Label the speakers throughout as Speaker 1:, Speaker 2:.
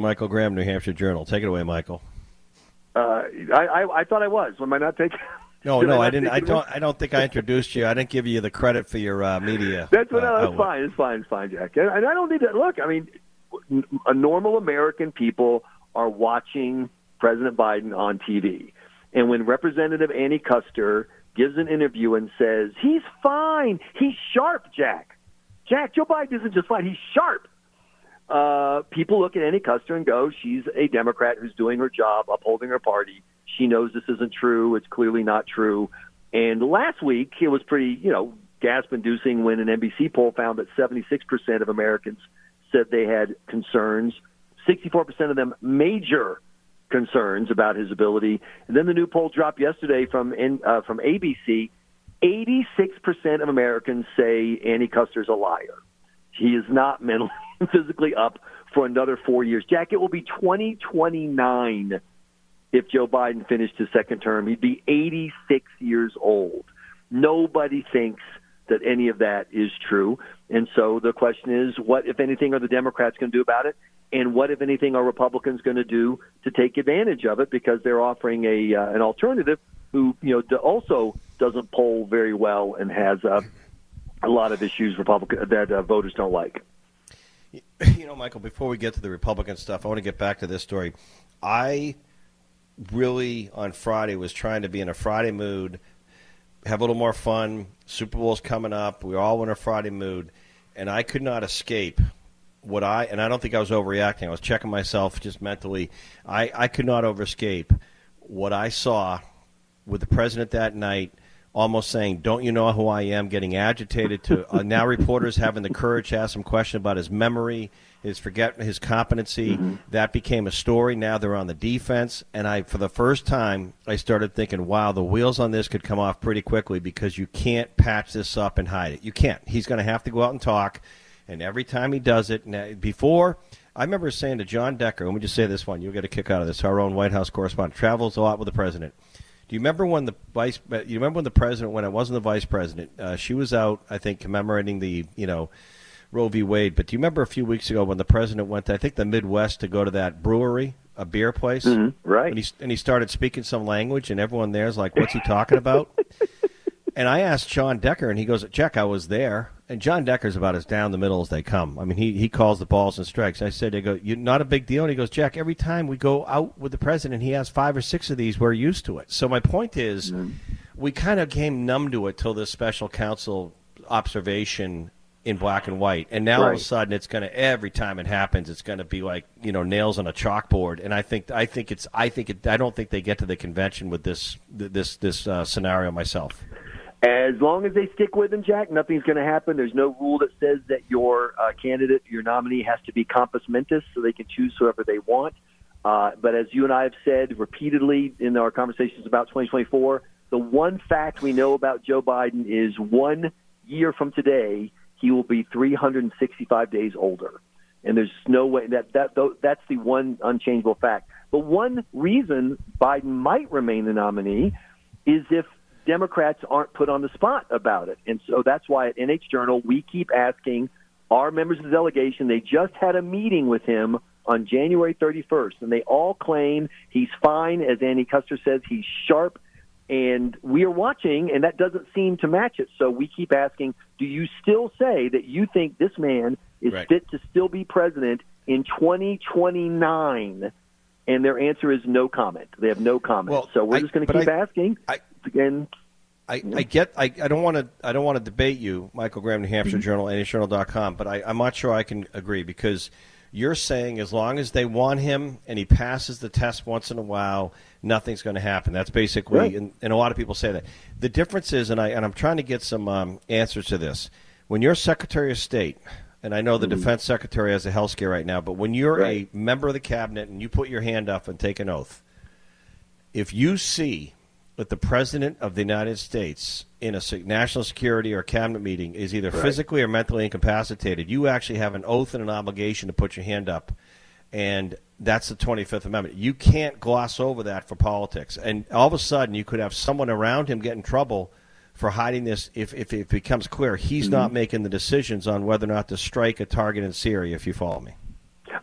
Speaker 1: Michael Graham, New Hampshire Journal. Take it away, Michael.
Speaker 2: Uh, I, I, I thought I was. Am I not taking?
Speaker 1: No, no, I, I didn't. I don't. I don't think I introduced you. I didn't give you the credit for your uh, media.
Speaker 2: That's what.
Speaker 1: uh,
Speaker 2: no, that's
Speaker 1: outlet.
Speaker 2: fine. It's fine. It's fine, Jack. And, and I don't need to look. I mean, a normal American people are watching President Biden on TV, and when Representative Annie Kuster gives an interview and says he's fine, he's sharp, Jack. Jack, Joe Biden isn't just fine. He's sharp. Uh, people look at Annie Kuster and go, she's a Democrat who's doing her job, upholding her party. She knows this isn't true. It's clearly not true. And last week, it was pretty, you know, gasp inducing when an NBC poll found that 76% of Americans said they had concerns, 64% of them major concerns about his ability. And then the new poll dropped yesterday from uh, from ABC. 86% of Americans say Annie Kuster's a liar. He is not mentally and physically up for another four years. Jack, it will be 2029 if Joe Biden finished his second term. He'd be 86 years old. Nobody thinks that any of that is true. And so the question is, what, if anything, are the Democrats going to do about it? And what, if anything, are Republicans going to do to take advantage of it? Because they're offering a uh, an alternative who, you know, also doesn't poll very well and has uh, a lot of issues Republican that uh, voters don't like.
Speaker 1: You know, Michael. Before we get to the Republican stuff, I want to get back to this story. I really on Friday was trying to be in a Friday mood, have a little more fun. Super Bowl's coming up. We all in a Friday mood, and I could not escape what I and I don't think I was overreacting. I was checking myself just mentally. I, I could not overescape what I saw with the president that night almost saying, "Don't you know who I am?" Getting agitated to uh, now reporters having the courage to ask him question about his memory, his forget his competency. That became a story. Now they're on the defense, and I, for the first time, I started thinking, "Wow, the wheels on this could come off pretty quickly because you can't patch this up and hide it. You can't. He's going to have to go out and talk." And every time he does it, now, before I remember saying to John Decker, let me just say this one, you'll get a kick out of this. Our own White House correspondent travels a lot with the president. Do you remember when the vice? You remember when the president, when it wasn't the vice president, uh, she was out, I think, commemorating the you know Roe v. Wade. But do you remember a few weeks ago when the president went, to, I think, the Midwest to go to that brewery, a beer place,
Speaker 2: right?
Speaker 1: And he and he started speaking some language, and everyone there's like, "What's he talking about?" and I asked John Decker, and he goes, "Jack, I was there." And John Decker's about as down the middle as they come. I mean, he, he calls the balls and strikes. I said, "I go, you not a big deal." And he goes, "Jack, every time we go out with the president, he has five or six of these. We're used to it." So my point is, we kind of came numb to it till this special counsel observation in black and white, and now all of a sudden it's going to every time it happens, it's going to be like you know nails on a chalkboard. And I think I think it's I think it, I don't think they get to the convention with this this this uh, scenario myself.
Speaker 2: As long as they stick with him, Jack, nothing's going to happen. There's no rule that says that your uh, candidate, your nominee, has to be compos mentis, so they can choose whoever they want. Uh, but as you and I have said repeatedly in our conversations about 2024, the one fact we know about Joe Biden is one year from today, he will be 365 days older. And there's no way that, that that's the one unchangeable fact. But one reason Biden might remain the nominee is if Democrats aren't put on the spot about it. And so that's why at NH Journal, we keep asking our members of the delegation, they just had a meeting with him on January 31st, and they all claim he's fine. As Andy Kuster says, he's sharp. And we are watching, and that doesn't seem to match it. So we keep asking, do you still say that you think this man is
Speaker 1: Right.
Speaker 2: fit to still be president in 2029? And their answer is no comment. They have no comment.
Speaker 1: Well,
Speaker 2: so we're
Speaker 1: I-
Speaker 2: just going to keep
Speaker 1: I-
Speaker 2: asking.
Speaker 1: I-
Speaker 2: and
Speaker 1: I, I get I, I don't want to I don't want to debate you, Michael Graham, New Hampshire Journal, NHJournal.com, but I, I'm not sure I can agree because you're saying as long as they want him and he passes the test once in a while, nothing's going to happen. That's basically,
Speaker 2: Right.
Speaker 1: and, and a lot of people say that. The difference is, and I and I'm trying to get some um, answers to this. When you're Secretary of State, and I know the hmm. Defense Secretary has a health scare right now, but when you're
Speaker 2: Right.
Speaker 1: a member of the cabinet and you put your hand up and take an oath, if you see that the president of the United States in a national security or cabinet meeting is either physically or mentally incapacitated, you actually have an oath and an obligation to put your hand up. And that's the 25th Amendment. You can't gloss over that for politics. And all of a sudden, you could have someone around him get in trouble for hiding this if, if it becomes clear he's not making the decisions on whether or not to strike a target in Syria, if you follow me.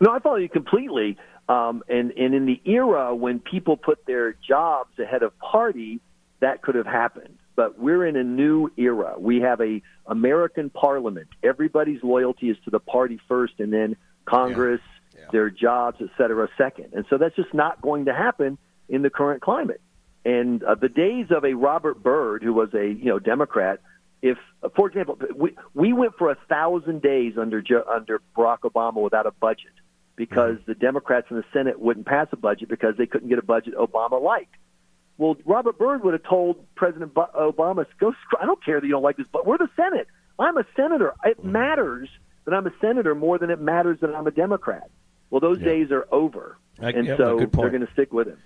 Speaker 2: No, I follow you completely. Um, and and in the era when people put their jobs ahead of party, that could have happened. But we're in a new era. We have a American Parliament. Everybody's loyalty is to the party first, and then Congress, yeah. Yeah. their jobs, et cetera, second. And so that's just not going to happen in the current climate. And uh, the days of a Robert Byrd, who was a you know Democrat, if, for example, we we went for a thousand days under under Barack Obama without a budget because mm-hmm. the Democrats in the Senate wouldn't pass a budget because they couldn't get a budget Obama liked. Well, Robert Byrd would have told President Obama, "Go, I don't care that you don't like this, but we're the Senate. I'm a senator. It mm-hmm. matters that I'm a senator more than it matters that I'm a Democrat." Well, those yeah. days are over, I, and yeah, so they're going to stick with him.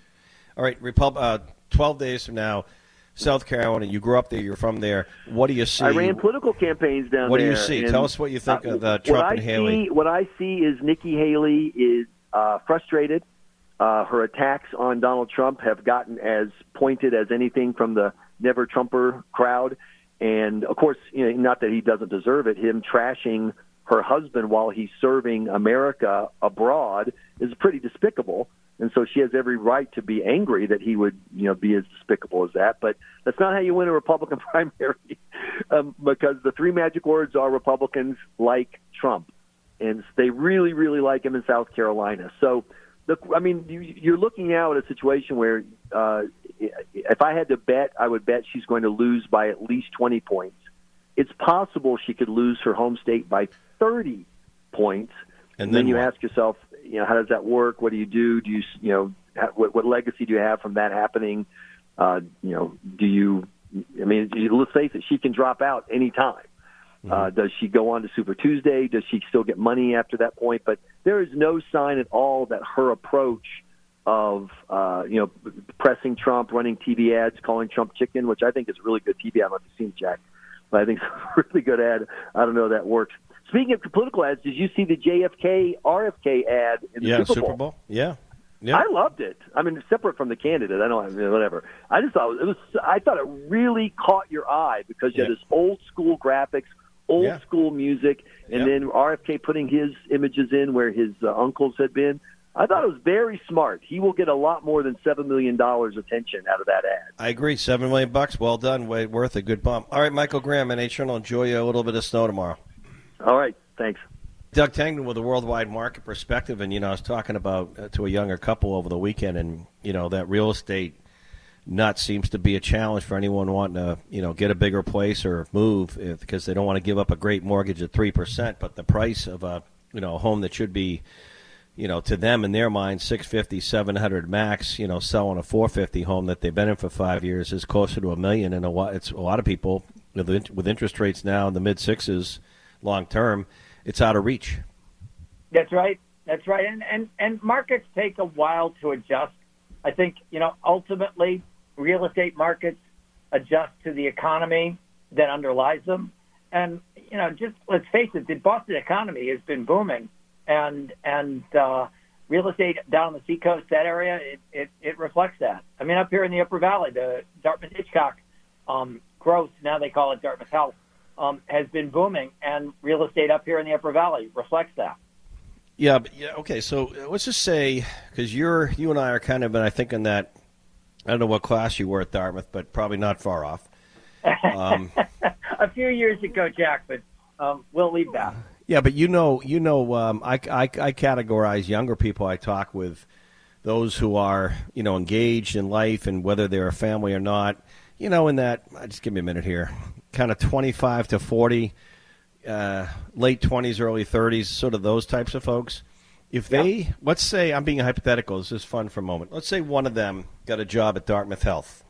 Speaker 1: All right, Repub- uh, twelve days from now South Carolina. You grew up there. You're from there. What do you see? I
Speaker 2: ran political campaigns down
Speaker 1: what
Speaker 2: there.
Speaker 1: What do you see? Tell us what you think uh, of uh, Trump and Haley.
Speaker 2: See, what I see is Nikki Haley is uh, frustrated. Uh, her attacks on Donald Trump have gotten as pointed as anything from the Never Trumper crowd, and of course, you know, not that he doesn't deserve it. Him trashing her husband while he's serving America abroad is pretty despicable and so she has every right to be angry that he would, you know, be as despicable as that. But that's not how you win a Republican primary, um, because the three magic words are Republicans like Trump, and they really, really like him in South Carolina. So, the, I mean, you, you're looking now at a situation where, uh, if I had to bet, I would bet she's going to lose by at least 20 points. It's possible she could lose her home state by 30 points. And, and then, then you what? ask yourself, you know, how does that work? What do you do? Do you, you know, what, what legacy do you have from that happening? Uh, you know, do you, I mean, let's face it, she can drop out any time. Mm-hmm. Uh, does she go on to Super Tuesday? Does she still get money after that point? But there is no sign at all that her approach of uh, you know pressing Trump, running TV ads, calling Trump chicken, which I think is a really good TV. I don't know if you've seen Jack, but I think it's a really good ad. I don't know that works. Speaking of political ads, did you see the JFK RFK ad in the
Speaker 1: yeah,
Speaker 2: Super, Bowl?
Speaker 1: Super Bowl? Yeah. Yeah.
Speaker 2: I loved it. I mean, separate from the candidate, I don't know, whatever. I just thought it was. I thought it really caught your eye because you yeah. had this old school graphics, old yeah. school music, and then RFK putting his images in where his uh, uncles had been. I thought it was very smart. He will get a lot more than seven million dollars attention out of that ad.
Speaker 1: I agree. Seven million bucks, well done. Way worth a good bump. All right, Michael Graham, and Journal. Enjoy you a little bit of snow tomorrow.
Speaker 2: All right. Thanks.
Speaker 1: Doug Tengdin with a worldwide market perspective, and you know, I was talking about uh, to a younger couple over the weekend, and you know that real estate nut seems to be a challenge for anyone wanting to you know get a bigger place or move if, because they don't want to give up a great mortgage at three percent, but the price of a you know a home that should be you know to them in their mind 650 700 max you know selling a 450 home that they've been in for five years is closer to a million and a lot it's a lot of people with, with interest rates now in the mid sixes long term, it's out of reach.
Speaker 3: That's right. That's right. And, and, and markets take a while to adjust. I think, you know, ultimately real estate markets adjust to the economy that underlies them. And, you know, just let's face it, the Boston economy has been booming and, and, uh, real estate down the seacoast, that area, it, it, it reflects that. I mean, up here in the Upper Valley, the Dartmouth Hitchcock um, growth, now they call it Dartmouth Health, um, has been booming, and real estate up here in the Upper Valley reflects that.
Speaker 1: Yeah, but, yeah. Okay, so uh, let's just say because you're you and I are kind of, and I think in that I don't know what class you were at Dartmouth, but probably not far off.
Speaker 3: Um, a few years ago, Jack, but um, we'll leave that.
Speaker 1: Yeah, but you know, you know, um, I, I, I categorize younger people I talk with, those who are you know engaged in life and whether they're a family or not. You know, in that, just give me a minute here kind of 25 to 40, uh, late 20s, early 30s, sort of those types of folks. If they, yeah. let's say, I'm being hypothetical, this is fun for a moment. Let's say one of them got a job at Dartmouth Health,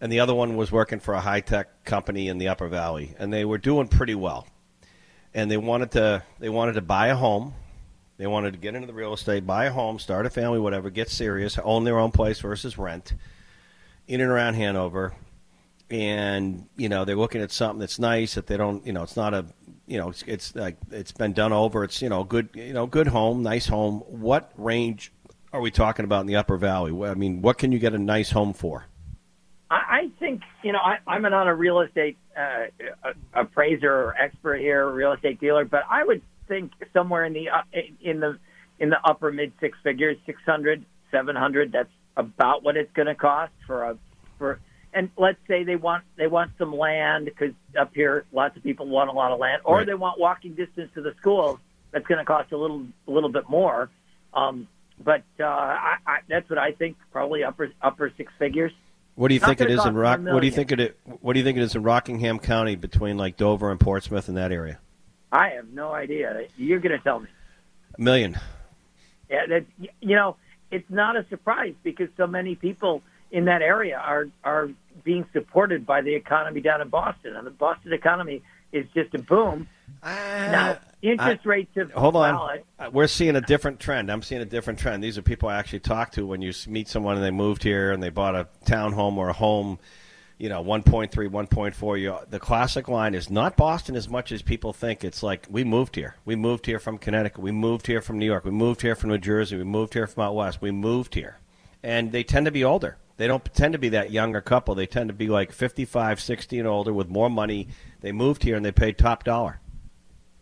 Speaker 1: and the other one was working for a high tech company in the Upper Valley, and they were doing pretty well. And they wanted to, they wanted to buy a home. They wanted to get into the real estate, buy a home, start a family, whatever, get serious, own their own place versus rent in and around Hanover and you know they're looking at something that's nice that they don't you know it's not a you know it's, it's like it's been done over it's you know good you know good home nice home what range are we talking about in the upper valley i mean what can you get a nice home for
Speaker 3: i think you know I, i'm not a real estate uh, appraiser or expert here real estate dealer but i would think somewhere in the uh, in the in the upper mid six figures, 600, 700. That's about what it's going to cost for a for. And let's say they want they want some land because up here lots of people want a lot of land, or
Speaker 1: Right.
Speaker 3: they want walking distance to the schools. That's going to cost a little a little bit more. Um, but uh, I, I, that's what I think. Probably upper upper six figures.
Speaker 1: What do you
Speaker 3: Not
Speaker 1: think it is in Rock? What do you think it? What do you think it is in Rockingham County between like Dover and Portsmouth in that area?
Speaker 3: I have no idea. You're going to tell me.
Speaker 1: A million.
Speaker 3: Yeah, that you know, it's not a surprise because so many people in that area are are being supported by the economy down in Boston, and the Boston economy is just a boom. Now, interest rates have
Speaker 1: Uh, Hold on.
Speaker 3: I-
Speaker 1: Uh, We're seeing a different trend. I'm seeing a different trend. These are people I actually talk to when you meet someone and they moved here and they bought a townhome or a home, you know, 1.3, 1.4. You, the classic line is not Boston as much as people think. It's like, we moved here. We moved here from Connecticut. We moved here from New York. We moved here from New Jersey. We moved here from out west. We moved here. And they tend to be older. They don't tend to be that younger couple. They tend to be like 55, 60 and older with more money. They moved here and they paid top dollar.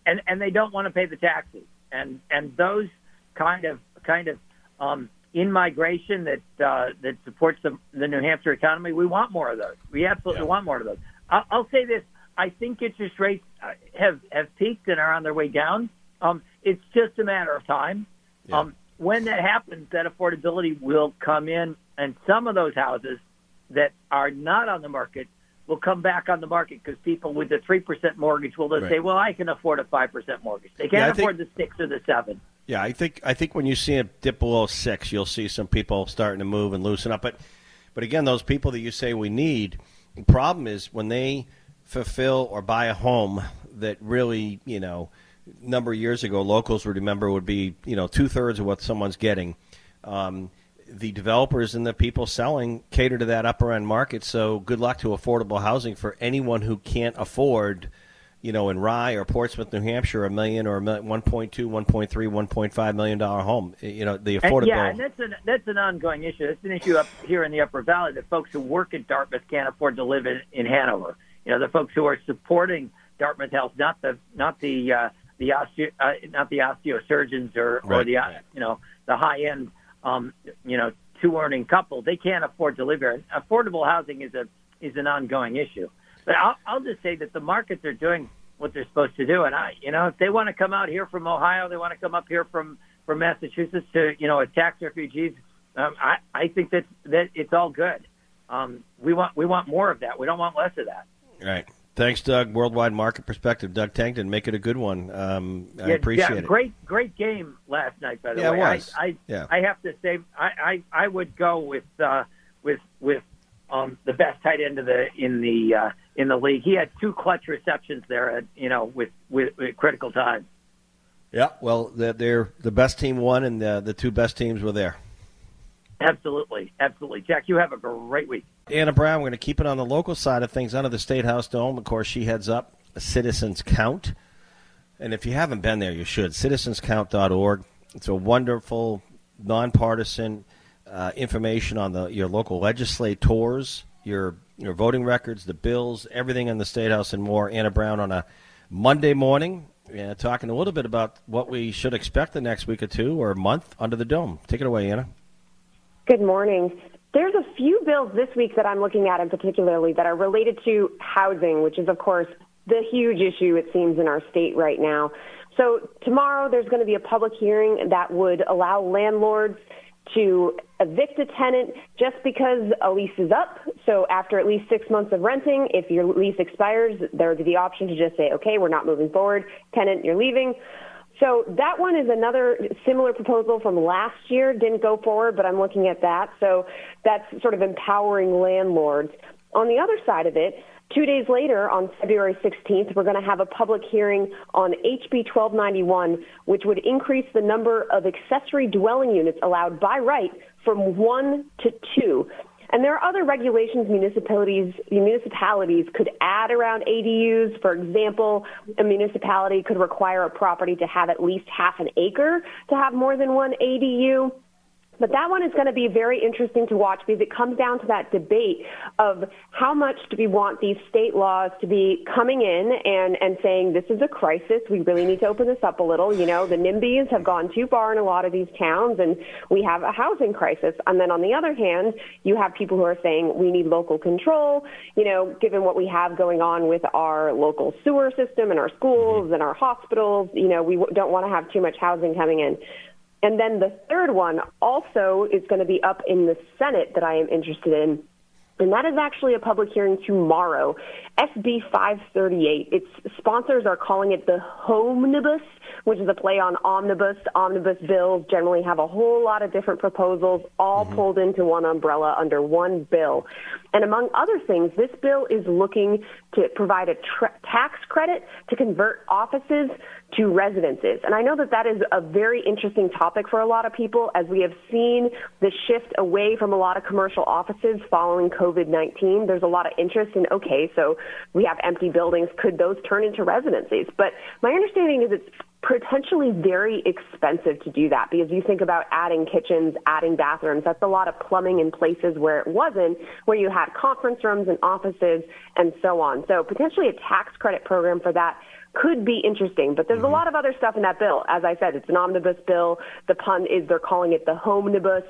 Speaker 3: and and they don't want to pay the taxes, and and those kind of kind of um, in migration that uh, that supports the the New Hampshire economy. We want more of those. We absolutely
Speaker 1: Yeah.
Speaker 3: want more of those. I'll, I'll say this: I think interest rates uh, have have peaked and are on their way down. Um, it's just a matter of time.
Speaker 1: Yeah.
Speaker 3: Um, when that happens, that affordability will come in, and some of those houses that are not on the market will come back on the market because people with the three percent mortgage will just
Speaker 1: Right.
Speaker 3: say, "Well, I can afford a five percent mortgage. They can't
Speaker 1: Yeah, I think-
Speaker 3: afford the six or the seven.
Speaker 1: Yeah, I think I think when you see it dip below six, you'll see some people starting to move and loosen up. But but again, those people that you say we need, the problem is when they fulfill or buy a home that really, you know, number of years ago, locals would remember would be, you know, two thirds of what someone's getting. Um, the developers and the people selling cater to that upper end market. So good luck to affordable housing for anyone who can't afford you know, in Rye or Portsmouth, New Hampshire, a million or a million, 1.2, 1.3, 1.5 million dollar home. You know, the
Speaker 3: And,
Speaker 1: affordable.
Speaker 3: yeah, and that's an that's an ongoing issue. That's an issue up here in the Upper Valley that folks who work at Dartmouth can't afford to live in, in Hanover. You know, the folks who are supporting Dartmouth Health, not the not the uh, the osteo, uh, not the osteosurgeons or or the uh, you know the high end um, you know two earning couple. They can't afford to live here. Affordable housing is a is an ongoing issue. But I'll, I'll just say that the markets are doing what they're supposed to do, and I, you know, if they want to come out here from Ohio, they want to come up here from from Massachusetts to, you know, as tax refugees. Um, I I think that that it's all good. Um, we want we want more of that. We don't want less of that.
Speaker 1: right. Thanks, Doug. Worldwide market perspective. Doug Tengdin, make it a good one. Um, I
Speaker 3: Yeah,
Speaker 1: appreciate
Speaker 3: yeah,
Speaker 1: it.
Speaker 3: Great great game last night. By the
Speaker 1: Yeah, it
Speaker 3: way,
Speaker 1: was.
Speaker 3: I I,
Speaker 1: Yeah.
Speaker 3: I have to say I I, I would go with uh, with with um, the best tight end of the in the uh, in the league. He had two clutch receptions there, at, you know, with, with, with critical times.
Speaker 1: Yeah, well, they're, they're the best team won, and the, the two best teams were there.
Speaker 3: Absolutely, absolutely. Jack, you have a great week.
Speaker 1: Anna Brown, we're going to keep it on the local side of things under the State House Dome. Of course, she heads up Citizens Count. And if you haven't been there, you should. Citizenscount.org. It's a wonderful, nonpartisan uh, information on the your local legislators, your your voting records, the bills, everything in the State House, and more. Anna Brown on a Monday morning, talking a little bit about what we should expect the next week or two or month under the dome. Take it away, Anna.
Speaker 4: Good morning. There's a few bills this week that I'm looking at in particularly that are related to housing, which is, of course, the huge issue it seems in our state right now. So tomorrow there's going to be a public hearing that would allow landlords to evict a tenant just because a lease is up. So after at least six months of renting, if your lease expires, there's the option to just say, okay, we're not moving forward. Tenant, you're leaving. So that one is another similar proposal from last year. Didn't go forward, but I'm looking at that. So that's sort of empowering landlords. On the other side of it, two days later, on February 16th, we're going to have a public hearing on HB 1291, which would increase the number of accessory dwelling units allowed by right from one to two. And there are other regulations municipalities municipalities could add around ADUs. For example, a municipality could require a property to have at least half an acre to have more than one ADU. But that one is going to be very interesting to watch because it comes down to that debate of how much do we want these state laws to be coming in and, and saying this is a crisis. We really need to open this up a little. You know, the NIMBYs have gone too far in a lot of these towns and we have a housing crisis. And then on the other hand, you have people who are saying we need local control, you know, given what we have going on with our local sewer system and our schools and our hospitals, you know, we don't want to have too much housing coming in. And then the third one also is going to be up in the Senate that I am interested in. And that is actually a public hearing tomorrow. SB 538. Its sponsors are calling it the Homenibus, which is a play on omnibus. Omnibus bills generally have a whole lot of different proposals, all mm-hmm. pulled into one umbrella under one bill. And among other things, this bill is looking to provide a tra- tax credit to convert offices to residences. And I know that that is a very interesting topic for a lot of people as we have seen the shift away from a lot of commercial offices following COVID-19. There's a lot of interest in, okay, so we have empty buildings. Could those turn into residencies? But my understanding is it's potentially very expensive to do that because you think about adding kitchens, adding bathrooms, that's a lot of plumbing in places where it wasn't, where you had conference rooms and offices and so on. So potentially a tax credit program for that could be interesting. But there's mm-hmm. a lot of other stuff in that bill. As I said, it's an omnibus bill. The pun is they're calling it the homenibus.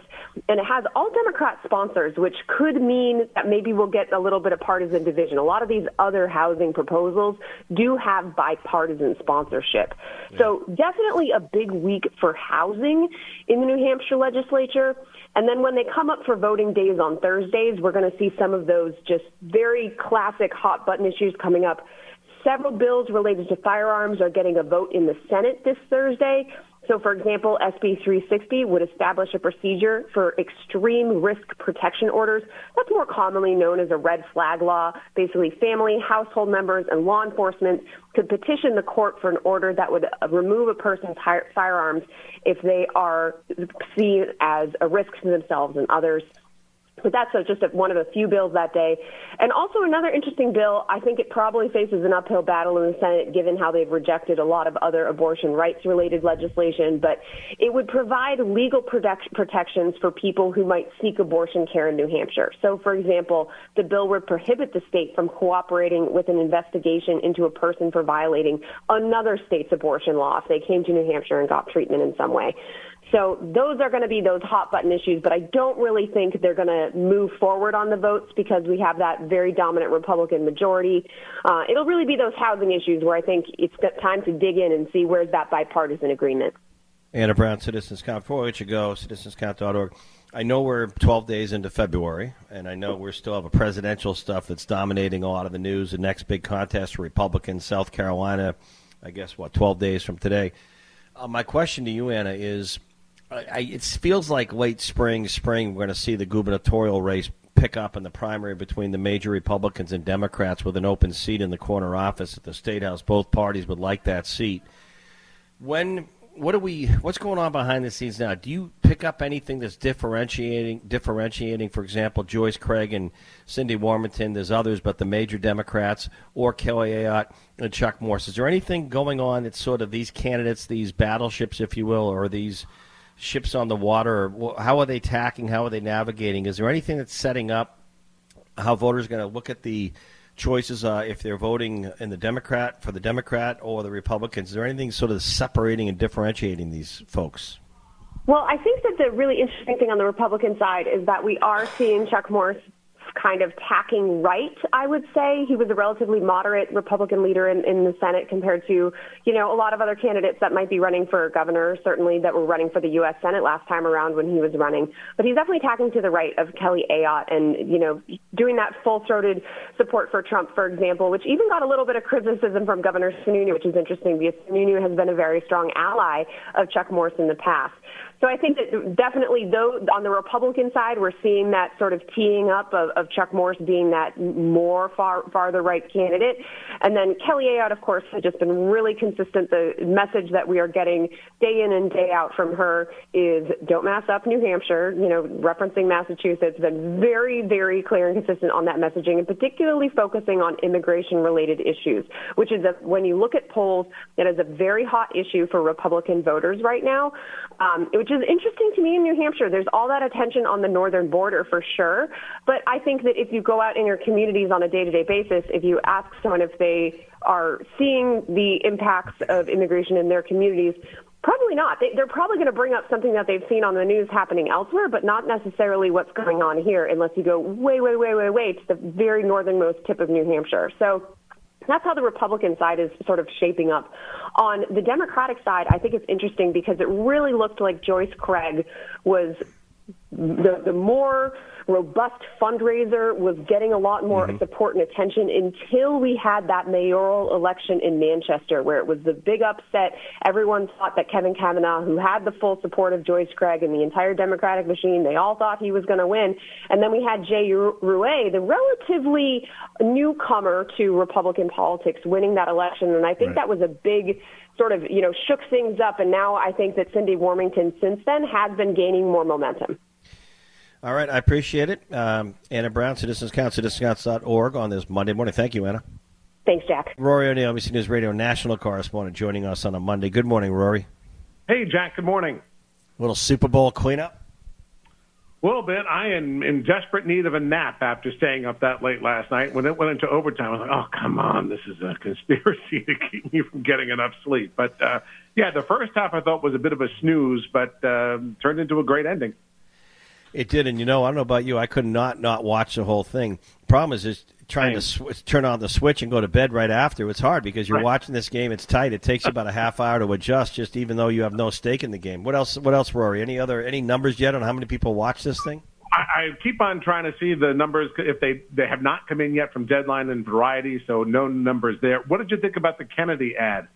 Speaker 4: And it has all Democrat sponsors, which could mean that maybe we'll get a little bit of partisan division. A lot of these other housing proposals do have bipartisan sponsorship. Yeah. So definitely a big week for housing in the New Hampshire legislature. And then when they come up for voting days on Thursdays, we're going to see some of those just very classic hot button issues coming up Several bills related to firearms are getting a vote in the Senate this Thursday. So, for example, SB 360 would establish a procedure for extreme risk protection orders. That's more commonly known as a red flag law. Basically, family, household members, and law enforcement could petition the court for an order that would remove a person's firearms if they are seen as a risk to themselves and others. But that's just one of a few bills that day. And also another interesting bill, I think it probably faces an uphill battle in the Senate given how they've rejected a lot of other abortion rights related legislation, but it would provide legal protect- protections for people who might seek abortion care in New Hampshire. So, for example, the bill would prohibit the state from cooperating with an investigation into a person for violating another state's abortion law if they came to New Hampshire and got treatment in some way. So those are going to be those hot button issues, but I don't really think they're going to move forward on the votes because we have that very dominant Republican majority. Uh, it'll really be those housing issues where I think it's time to dig in and see where's that bipartisan agreement.
Speaker 1: Anna Brown, Citizens Count. Before we let you go, citizenscount.org. I know we're 12 days into February, and I know we still have a presidential stuff that's dominating a lot of the news. The next big contest for Republicans, South Carolina, I guess, what, 12 days from today. Uh, my question to you, Anna, is I, it feels like late spring, spring, we're going to see the gubernatorial race pick up in the primary between the major Republicans and Democrats with an open seat in the corner office at the state house. Both parties would like that seat. When what are we? What's going on behind the scenes now? Do you pick up anything that's differentiating? Differentiating, for example, Joyce Craig and Cinde Warmington. There's others, but the major Democrats or Kelly Ayotte and Chuck Morse. Is there anything going on that's sort of these candidates, these battleships, if you will, or these ships on the water? How are they tacking? How are they navigating? Is there anything that's setting up how voters are going to look at the choices uh, if they're voting in the Democrat for the Democrat or the Republicans? Is there anything sort of separating and differentiating these folks?
Speaker 4: Well, I think that the really interesting thing on the Republican side is that we are seeing Chuck Morse kind of tacking right, I would say. He was a relatively moderate Republican leader in, in the Senate compared to, you know, a lot of other candidates that might be running for governor, certainly that were running for the U.S. Senate last time around when he was running. But he's definitely tacking to the right of Kelly Ayotte and, you know, doing that full-throated support for Trump, for example, which even got a little bit of criticism from Governor Sununu, which is interesting because Sununu has been a very strong ally of Chuck Morse in the past. So I think that definitely, though, on the Republican side, we're seeing that sort of teeing up of, of Chuck Morse being that more far farther right candidate, and then Kelly Ayotte, of course, has just been really consistent. The message that we are getting day in and day out from her is "Don't mess up New Hampshire." You know, referencing Massachusetts, been very, very clear and consistent on that messaging, and particularly focusing on immigration-related issues, which is a, when you look at polls, that is a very hot issue for Republican voters right now. Um, it would is interesting to me in New Hampshire. There's all that attention on the northern border for sure. But I think that if you go out in your communities on a day to day basis, if you ask someone if they are seeing the impacts of immigration in their communities, Probably not. They, are probably going to bring up something that they've seen on the news happening elsewhere, but not necessarily what's going on here unless you go way, way, way, way, way to the very northernmost tip of New Hampshire. So that's how the Republican side is sort of shaping up. On the Democratic side, I think it's interesting because it really looked like Joyce Craig was the, the more robust fundraiser was getting a lot more mm-hmm. support and attention until we had that mayoral election in Manchester, where it was the big upset. Everyone thought that Kevin Cavanaugh, who had the full support of Joyce Craig and the entire Democratic machine, they all thought he was going to win. And then we had Jay Ruais, the relatively newcomer to Republican politics, winning that election. And I think right. that was a big sort of, you know, shook things up. And now I think that Cinde Warmington since then has been gaining more momentum.
Speaker 1: All right, I appreciate it. Um, Anna Brown, Citizens Count, citizenscount.org on this Monday morning. Thank you, Anna.
Speaker 4: Thanks, Jack.
Speaker 1: Rory O'Neill, ABC News Radio national correspondent, joining us on a Monday. Good morning, Rory.
Speaker 5: Hey, Jack. Good morning.
Speaker 1: Little Super Bowl cleanup.
Speaker 5: A little bit. I am in desperate need of a nap after staying up that late last night. When it went into overtime, I was like, "Oh, come on! This is a conspiracy to keep me from getting enough sleep." But uh, yeah, the first half I thought was a bit of a snooze, but uh, turned into a great ending.
Speaker 1: It did, and you know, I don't know about you, I could not not watch the whole thing. Problem is, is trying to sw- turn on the switch and go to bed right after. It's hard because you're right. watching this game. It's tight. It takes about a half hour to adjust, just even though you have no stake in the game. What else? What else, Rory? Any other any numbers yet on how many people watch this thing?
Speaker 5: I, I keep on trying to see the numbers if they they have not come in yet from Deadline and Variety, so no numbers there. What did you think about the Kennedy ad?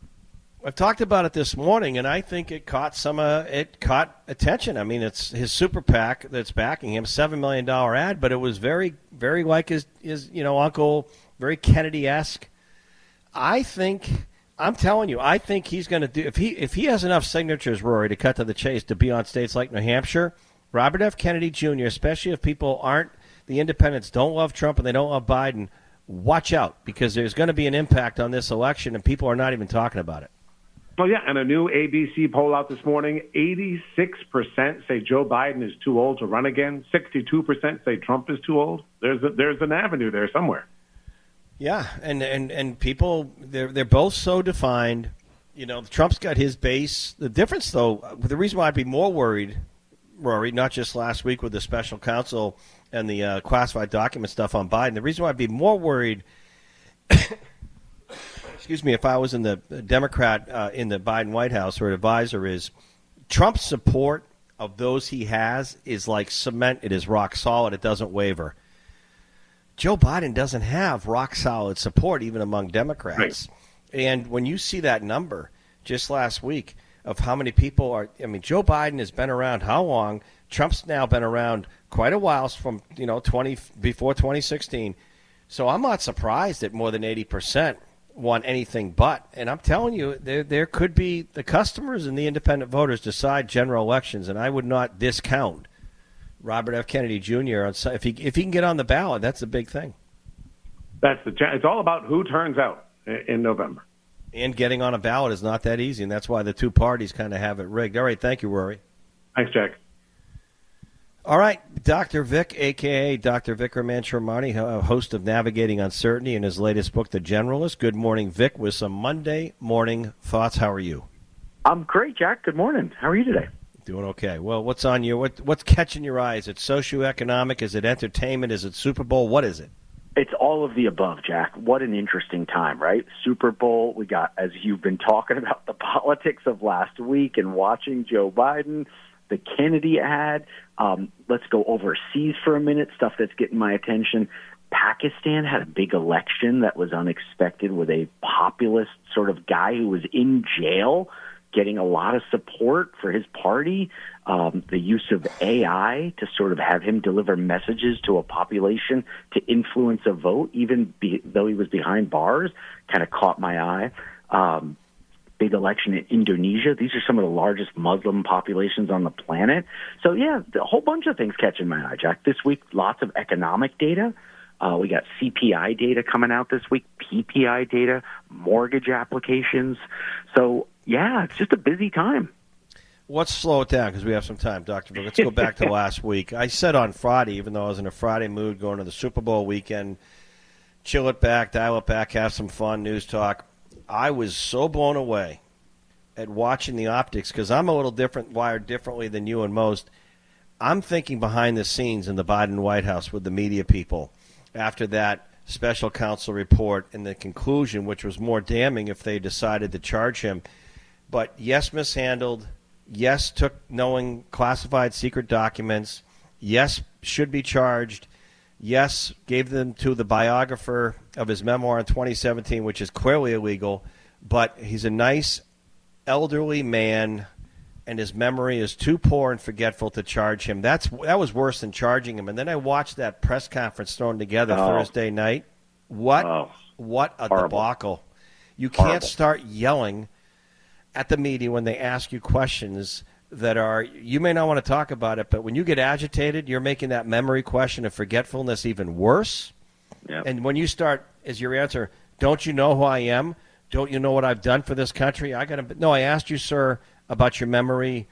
Speaker 1: I've talked about it this morning, and I think it caught some. Uh, it caught attention. I mean, it's his super PAC that's backing him, seven million dollar ad, but it was very, very like his, his you know, uncle, very Kennedy esque. I think. I'm telling you, I think he's going to do if he if he has enough signatures, Rory, to cut to the chase to be on states like New Hampshire. Robert F. Kennedy Jr., especially if people aren't the independents don't love Trump and they don't love Biden, watch out because there's going to be an impact on this election, and people are not even talking about it.
Speaker 5: Well, yeah, and a new ABC poll out this morning 86% say Joe Biden is too old to run again, 62% say Trump is too old. There's, a, there's an avenue there somewhere.
Speaker 1: Yeah, and, and, and people, they're, they're both so defined. You know, Trump's got his base. The difference, though, the reason why I'd be more worried, Rory, not just last week with the special counsel and the uh, classified document stuff on Biden, the reason why I'd be more worried excuse me, if I was in the Democrat uh, in the Biden White House or advisor, is Trump's support of those he has is like cement. It is rock solid. It doesn't waver. Joe Biden doesn't have rock solid support even among Democrats. Right. And when you see that number just last week of how many people are, I mean, Joe Biden has been around how long? Trump's now been around quite a while from you know 20 before 2016. So I'm not surprised that more than 80 percent want anything but. And I'm telling you, there there could be the customers and the independent voters decide general elections, and I would not discount Robert F. Kennedy Jr. on if he if he can get on the ballot. That's a big thing.
Speaker 5: That's the. It's all about who turns out in November.
Speaker 1: And getting on a ballot is not that easy, and that's why the two parties kind of have it rigged. All right, thank you, Rory.
Speaker 5: Thanks, Jack.
Speaker 1: All right, Dr. Vic, aka Dr. Vikram Mansharamani, host of Navigating Uncertainty in his latest book, The Generalist. Good morning, Vic, with some Monday morning thoughts. How are you?
Speaker 6: I'm great, Jack. Good morning. How are you today?
Speaker 1: Doing okay. Well, what's on you? What, what's catching your eye? Is it socioeconomic? Is it entertainment? Is it Super Bowl? What is it?
Speaker 6: It's all of the above, Jack. What an interesting time, right? Super Bowl. We got, as you've been talking about, the politics of last week and watching Joe Biden the Kennedy ad. Um, let's go overseas for a minute, stuff that's getting my attention. Pakistan had a big election that was unexpected with a populist sort of guy who was in jail getting a lot of support for his party. Um, the use of AI to sort of have him deliver messages to a population to influence a vote, even be, though he was behind bars, kind of caught my eye. Um, big election in Indonesia. These are some of the largest Muslim populations on the planet. So yeah, a whole bunch of things catching my eye, Jack. This week, lots of economic data. Uh, we got CPI data coming out this week, PPI data, mortgage applications. So yeah, it's just a busy time.
Speaker 1: let's slow it down because we have some time, Doctor. But let's go back to last week. I said on Friday, even though I was in a Friday mood, going to the Super Bowl weekend, chill it back, dial it back, have some fun, news talk. I was so blown away at watching the optics because I'm a little different, wired differently than you and most. I'm thinking behind the scenes in the Biden White House with the media people after that special counsel report and the conclusion, which was more damning if they decided to charge him. But yes, mishandled. Yes, took knowing classified secret documents. Yes, should be charged. Yes, gave them to the biographer of his memoir in 2017, which is clearly illegal. But he's a nice elderly man and his memory is too poor and forgetful to charge him. That's that was worse than charging him. And then I watched that press conference thrown together oh. Thursday night. What oh. what a Horrible. debacle! You can't Horrible. start yelling at the media when they ask you questions that are you may not want to talk about it, but when you get agitated, you're making that memory question of forgetfulness even worse. And when you start, as your answer, don't you know who I am? Don't you know what I've done for this country? I got to. No, I asked you, sir about your memory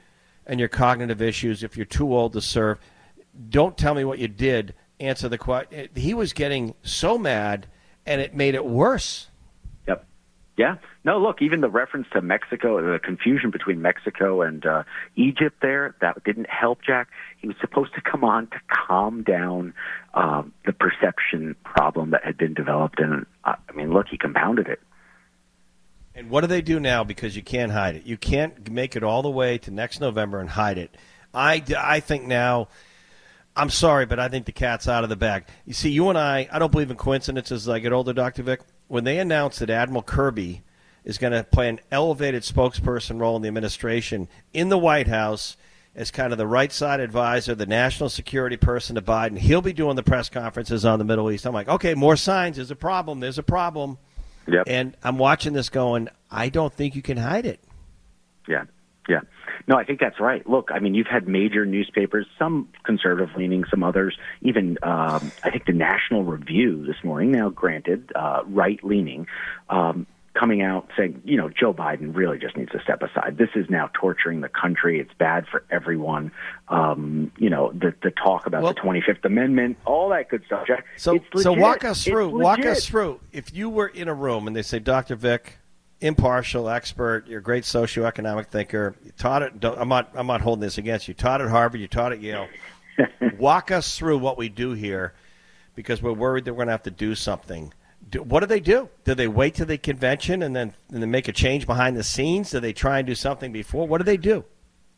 Speaker 1: and your cognitive issues if you're too old to serve. Don't tell me what you did. Answer the question. He was getting so mad, and it made it worse.
Speaker 6: Yeah. No, look, even the reference to Mexico, the confusion between Mexico and uh, Egypt there, that didn't help Jack. He was supposed to come on to calm down um, the perception problem that had been developed. And, uh, I mean, look, he compounded it.
Speaker 1: And what do they do now? Because you can't hide it. You can't make it all the way to next November and hide it. I, I think now, I'm sorry, but I think the cat's out of the bag. You see, you and I, I don't believe in coincidences as I get older, Dr. Vic. When they announced that Admiral Kirby is going to play an elevated spokesperson role in the administration in the White House as kind of the right side advisor, the national security person to Biden, he'll be doing the press conferences on the Middle East. I'm like, okay, more signs. There's a problem. There's a problem.
Speaker 6: Yep.
Speaker 1: And I'm watching this going, I don't think you can hide it.
Speaker 6: Yeah. Yeah. No, I think that's right. Look, I mean, you've had major newspapers, some conservative leaning, some others, even um, I think the National Review this morning, now granted, uh, right leaning, um, coming out saying, you know, Joe Biden really just needs to step aside. This is now torturing the country. It's bad for everyone. Um, you know, the the talk about well, the Twenty Fifth Amendment, all that good stuff.
Speaker 1: So, so walk us through. Walk us through. If you were in a room and they say, Doctor Vic, impartial expert, you're a great socioeconomic thinker. You taught it. I'm not. I'm not holding this against you. Taught at Harvard. You taught at Yale. walk us through what we do here, because we're worried that we're going to have to do something do, what do they do? Do they wait till the convention and then and then make a change behind the scenes? Do they try and do something before? What do they do?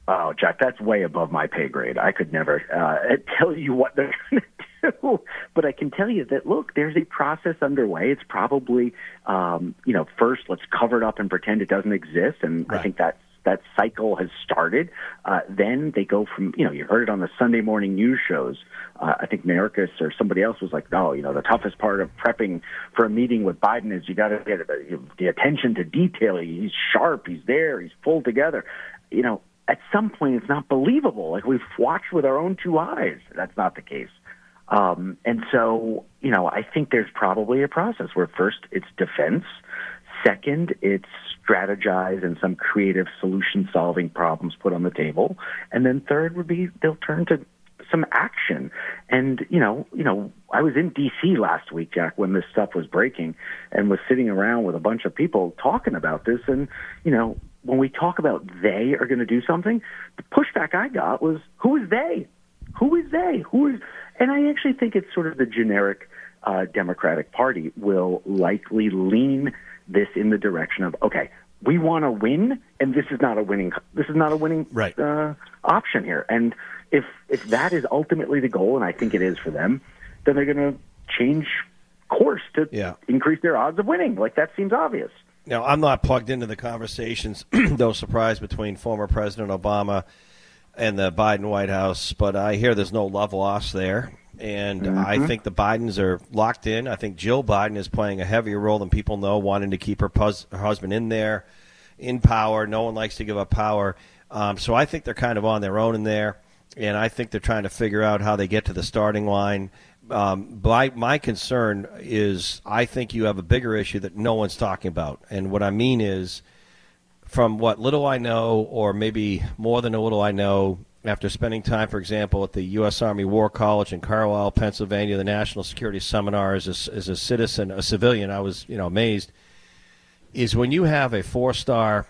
Speaker 6: Oh, Jack, that's way above my pay grade. I could never uh, tell you what they're going to do. But I can tell you that, look, there's a process underway. It's probably, um, you know, first let's cover it up and pretend it doesn't exist. And right. I think that's that cycle has started. Uh, then they go from, you know, you heard it on the Sunday morning news shows. Uh, I think Mayorkas or somebody else was like, oh, you know, the toughest part of prepping for a meeting with Biden is you got to get the, the attention to detail. He's sharp. He's there. He's full together. You know, at some point, it's not believable. Like we've watched with our own two eyes. That's not the case. Um, and so, you know, I think there's probably a process where first it's defense. Second, it's strategize and some creative solution solving problems put on the table. And then third would be they'll turn to some action. And, you know, you know, I was in DC last week, Jack, when this stuff was breaking and was sitting around with a bunch of people talking about this. And, you know, when we talk about they are going to do something, the pushback I got was, who is they? Who is they? Who is, and I actually think it's sort of the generic uh, Democratic Party will likely lean this in the direction of okay, we want to win, and this is not a winning. This is not a winning
Speaker 1: right.
Speaker 6: uh, option here. And if if that is ultimately the goal, and I think it is for them, then they're going to change course to
Speaker 1: yeah.
Speaker 6: increase their odds of winning. Like that seems obvious.
Speaker 1: Now, I'm not plugged into the conversations, no surprise, between former President Obama and the Biden White House, but I hear there's no love lost there. And mm-hmm. I think the Bidens are locked in. I think Jill Biden is playing a heavier role than people know, wanting to keep her, pus- her husband in there, in power. No one likes to give up power. Um, so I think they're kind of on their own in there. And I think they're trying to figure out how they get to the starting line. Um, my, my concern is I think you have a bigger issue that no one's talking about. And what I mean is from what little I know, or maybe more than a little I know, after spending time, for example, at the U.S. Army War College in Carlisle, Pennsylvania, the National Security Seminar as a, as a citizen, a civilian, I was you know amazed. Is when you have a four-star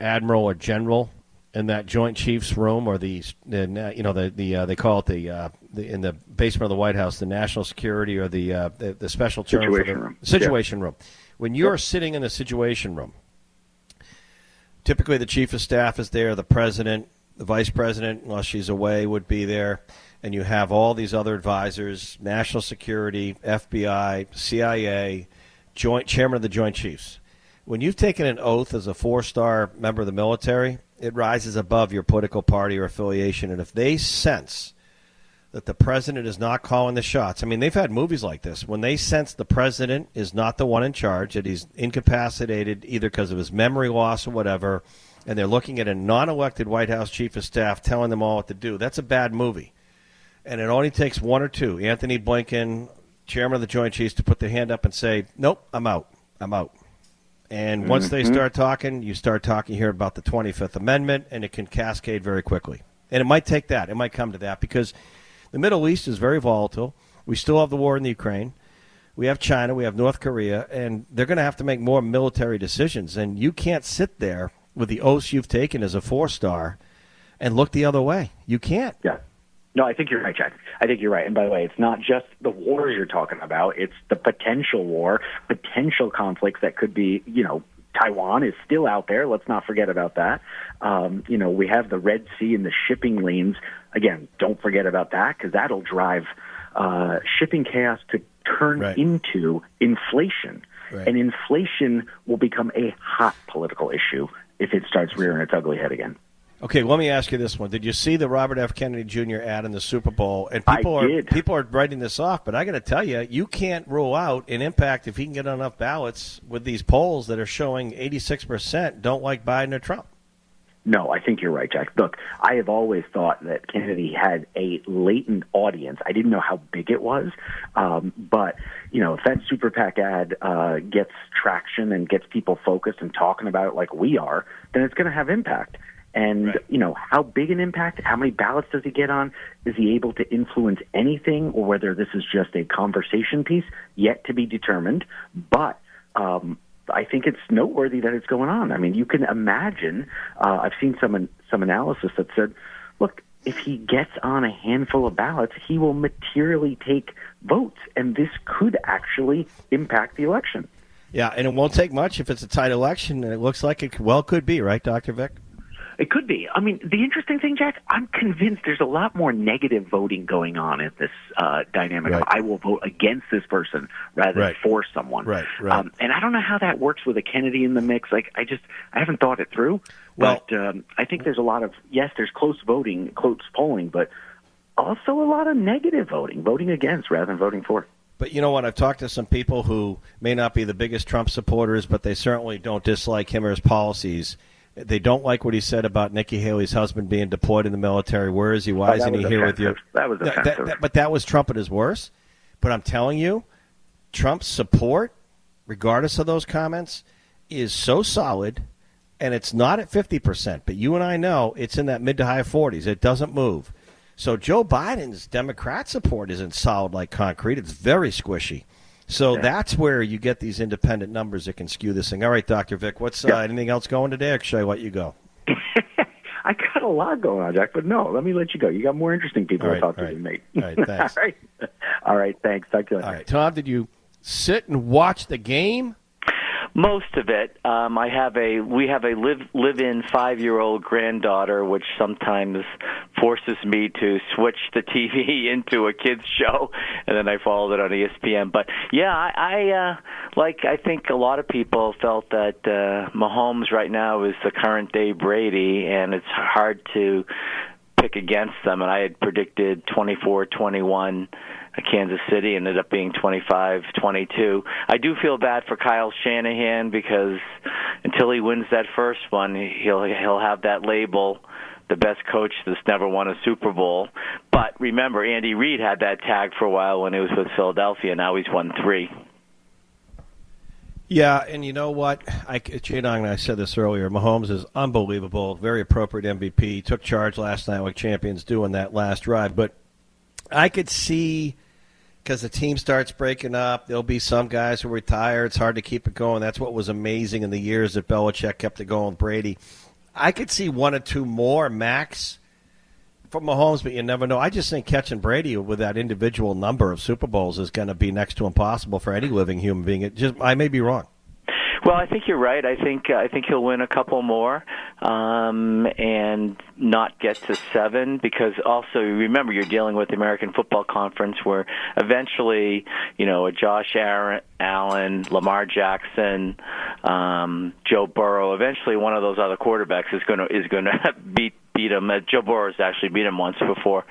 Speaker 1: admiral or general in that Joint Chiefs room, or the, the you know the the uh, they call it the, uh, the, in the basement of the White House, the National Security or the uh, the, the, special term
Speaker 6: situation room.
Speaker 1: situation
Speaker 6: yeah.
Speaker 1: room. When you're yep. sitting in the situation room, typically the chief of staff is there, the president, the vice president, unless she's away, would be there, and you have all these other advisors, national security, FBI, CIA, joint chairman of the Joint Chiefs. When you've taken an oath as a four-star member of the military, it rises above your political party or affiliation, and if they sense that the president is not calling the shots. I mean, they've had movies like this when they sense the president is not the one in charge, that he's incapacitated either because of his memory loss or whatever, and they're looking at a non elected White House chief of staff telling them all what to do. That's a bad movie. And it only takes one or two, Antony Blinken, chairman of the Joint Chiefs, to put their hand up and say, Nope, I'm out. I'm out. And once mm-hmm. they start talking, you start talking here about the 25th Amendment, and it can cascade very quickly. And it might take that. It might come to that because the Middle East is very volatile. We still have the war in the Ukraine. We have China. We have North Korea. And they're going to have to make more military decisions. And you can't sit there with the oaths you've taken as a four star and look the other way. You can't.
Speaker 6: Yeah. No, I think you're right, Jack. I think you're right. And by the way, it's not just the wars you're talking about, it's the potential war, potential conflicts that could be, you know, Taiwan is still out there. Let's not forget about that. Um, you know, we have the Red Sea and the shipping lanes. Again, don't forget about that because that'll drive uh, shipping chaos to turn right. into inflation. Right. And inflation will become a hot political issue if it starts rearing its ugly head again.
Speaker 1: Okay, let me ask you this one: Did you see the Robert F. Kennedy Jr. ad in the Super Bowl? And people
Speaker 6: I
Speaker 1: are
Speaker 6: did.
Speaker 1: people are writing this off, but I got to tell you, you can't rule out an impact if he can get enough ballots with these polls that are showing 86 percent don't like Biden or Trump.
Speaker 6: No, I think you're right, Jack. Look, I have always thought that Kennedy had a latent audience. I didn't know how big it was, um, but you know, if that super PAC ad uh, gets traction and gets people focused and talking about it like we are, then it's going to have impact. And, right. you know, how big an impact, how many ballots does he get on? Is he able to influence anything or whether this is just a conversation piece yet to be determined? But, um, I think it's noteworthy that it's going on. I mean, you can imagine. Uh, I've seen some some analysis that said, look, if he gets on a handful of ballots, he will materially take votes, and this could actually impact the election.
Speaker 1: Yeah, and it won't take much if it's a tight election, and it looks like it well could be, right, Doctor Vic?
Speaker 6: It could be. I mean, the interesting thing, Jack, I'm convinced there's a lot more negative voting going on in this uh, dynamic. Right. I will vote against this person rather right. than for someone.
Speaker 1: Right. Right. Um,
Speaker 6: and I don't know how that works with a Kennedy in the mix. Like, I just I haven't thought it through. Well, but um, I think there's a lot of yes, there's close voting, close polling, but also a lot of negative voting, voting against rather than voting for.
Speaker 1: But you know what? I've talked to some people who may not be the biggest Trump supporters, but they certainly don't dislike him or his policies. They don't like what he said about Nikki Haley's husband being deployed in the military. Where is he? Why oh, isn't he here with you?
Speaker 6: That was offensive.
Speaker 1: That, that, but that was Trump at his worst. But I'm telling you, Trump's support, regardless of those comments, is so solid, and it's not at 50%. But you and I know it's in that mid to high 40s. It doesn't move. So Joe Biden's Democrat support isn't solid like concrete. It's very squishy. So yeah. that's where you get these independent numbers that can skew this thing. All right, Dr. Vic, what's yeah. uh, anything else going today, or should I let you go?
Speaker 6: I got a lot going on, Jack, but no, let me let you go. You got more interesting people
Speaker 1: right,
Speaker 6: to talk
Speaker 1: to
Speaker 6: than me.
Speaker 1: All right, thanks.
Speaker 6: all right, all right, thanks. Talk to you later.
Speaker 1: All right, Tom, did you sit and watch the game?
Speaker 7: Most of it. Um, I have a we have a live live in five year old granddaughter, which sometimes forces me to switch the TV into a kids show, and then I followed it on ESPN. But yeah, I, I uh, like I think a lot of people felt that uh, Mahomes right now is the current day Brady, and it's hard to pick against them. And I had predicted twenty four twenty one Kansas City ended up being 25-22. I do feel bad for Kyle Shanahan because until he wins that first one, he'll he'll have that label the best coach that's never won a Super Bowl. But remember, Andy Reid had that tag for a while when he was with Philadelphia. Now he's won three.
Speaker 1: Yeah, and you know what? I, Chadong and I said this earlier. Mahomes is unbelievable. Very appropriate MVP. Took charge last night like champions doing that last drive. But I could see because the team starts breaking up. There'll be some guys who retire. It's hard to keep it going. That's what was amazing in the years that Belichick kept it going with Brady. I could see one or two more max from Mahomes, but you never know. I just think catching Brady with that individual number of Super Bowls is going to be next to impossible for any living human being. It just I may be wrong.
Speaker 7: Well, I think you're right. I think uh, I think he'll win a couple more um, and not get to seven because also remember you're dealing with the American Football Conference where eventually you know a Josh Aaron, Allen, Lamar Jackson, um, Joe Burrow. Eventually, one of those other quarterbacks is going to is going to beat beat him. Uh, Joe Burrow's actually beat him once before.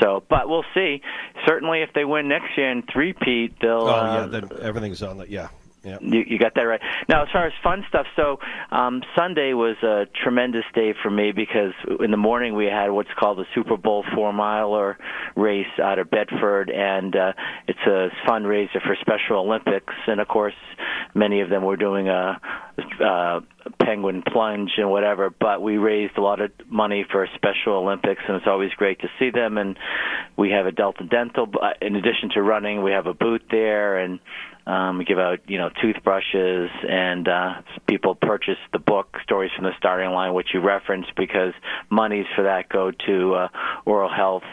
Speaker 7: So, but we'll see. Certainly, if they win next year and three-peat, they'll.
Speaker 1: Oh yeah,
Speaker 7: uh,
Speaker 1: then everything's on the yeah. Yeah.
Speaker 7: You, you got that right. Now, as far as fun stuff, so um, Sunday was a tremendous day for me because in the morning we had what's called the Super Bowl four miler race out of Bedford, and uh, it's a fundraiser for Special Olympics. And of course, many of them were doing a, a penguin plunge and whatever. But we raised a lot of money for Special Olympics, and it's always great to see them. And we have a Delta Dental. In addition to running, we have a booth there, and um, we give out, you know, toothbrushes, and uh, people purchase the book "Stories from the Starting Line," which you referenced, because monies for that go to uh, oral health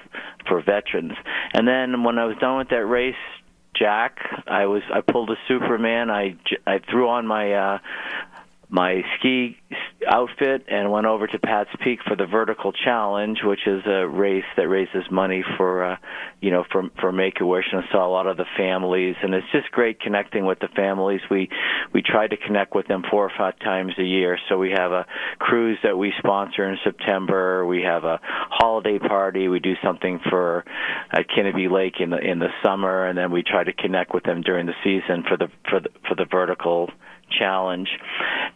Speaker 7: for veterans. And then when I was done with that race, Jack, I was I pulled a Superman. I I threw on my uh, my ski outfit and went over to Pat's Peak for the Vertical Challenge, which is a race that raises money for, uh, you know, for for Make a Wish, and I saw a lot of the families, and it's just great connecting with the families. We we try to connect with them four or five times a year. So we have a cruise that we sponsor in September. We have a holiday party. We do something for at Kennedy Lake in the in the summer, and then we try to connect with them during the season for the for the for the Vertical challenge.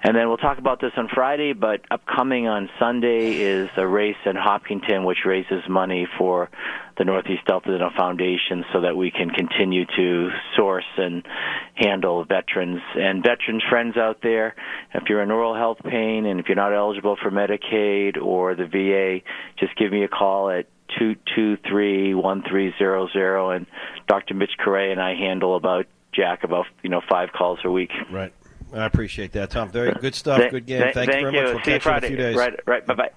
Speaker 7: And then we'll talk about this on Friday, but upcoming on Sunday is a race in Hopkinton which raises money for the Northeast Delta Dental Foundation so that we can continue to source and handle veterans and veterans friends out there. If you're in oral health pain and if you're not eligible for Medicaid or the VA, just give me a call at two two three one three zero zero and Dr. Mitch Correa and I handle about Jack about you know five calls a week.
Speaker 1: Right. I appreciate that, Tom. Very good stuff. Good game.
Speaker 7: Thank,
Speaker 1: thank,
Speaker 7: thank
Speaker 1: you very
Speaker 7: you.
Speaker 1: much. We'll
Speaker 7: See
Speaker 1: catch you in a few days.
Speaker 7: Right, right. Bye bye.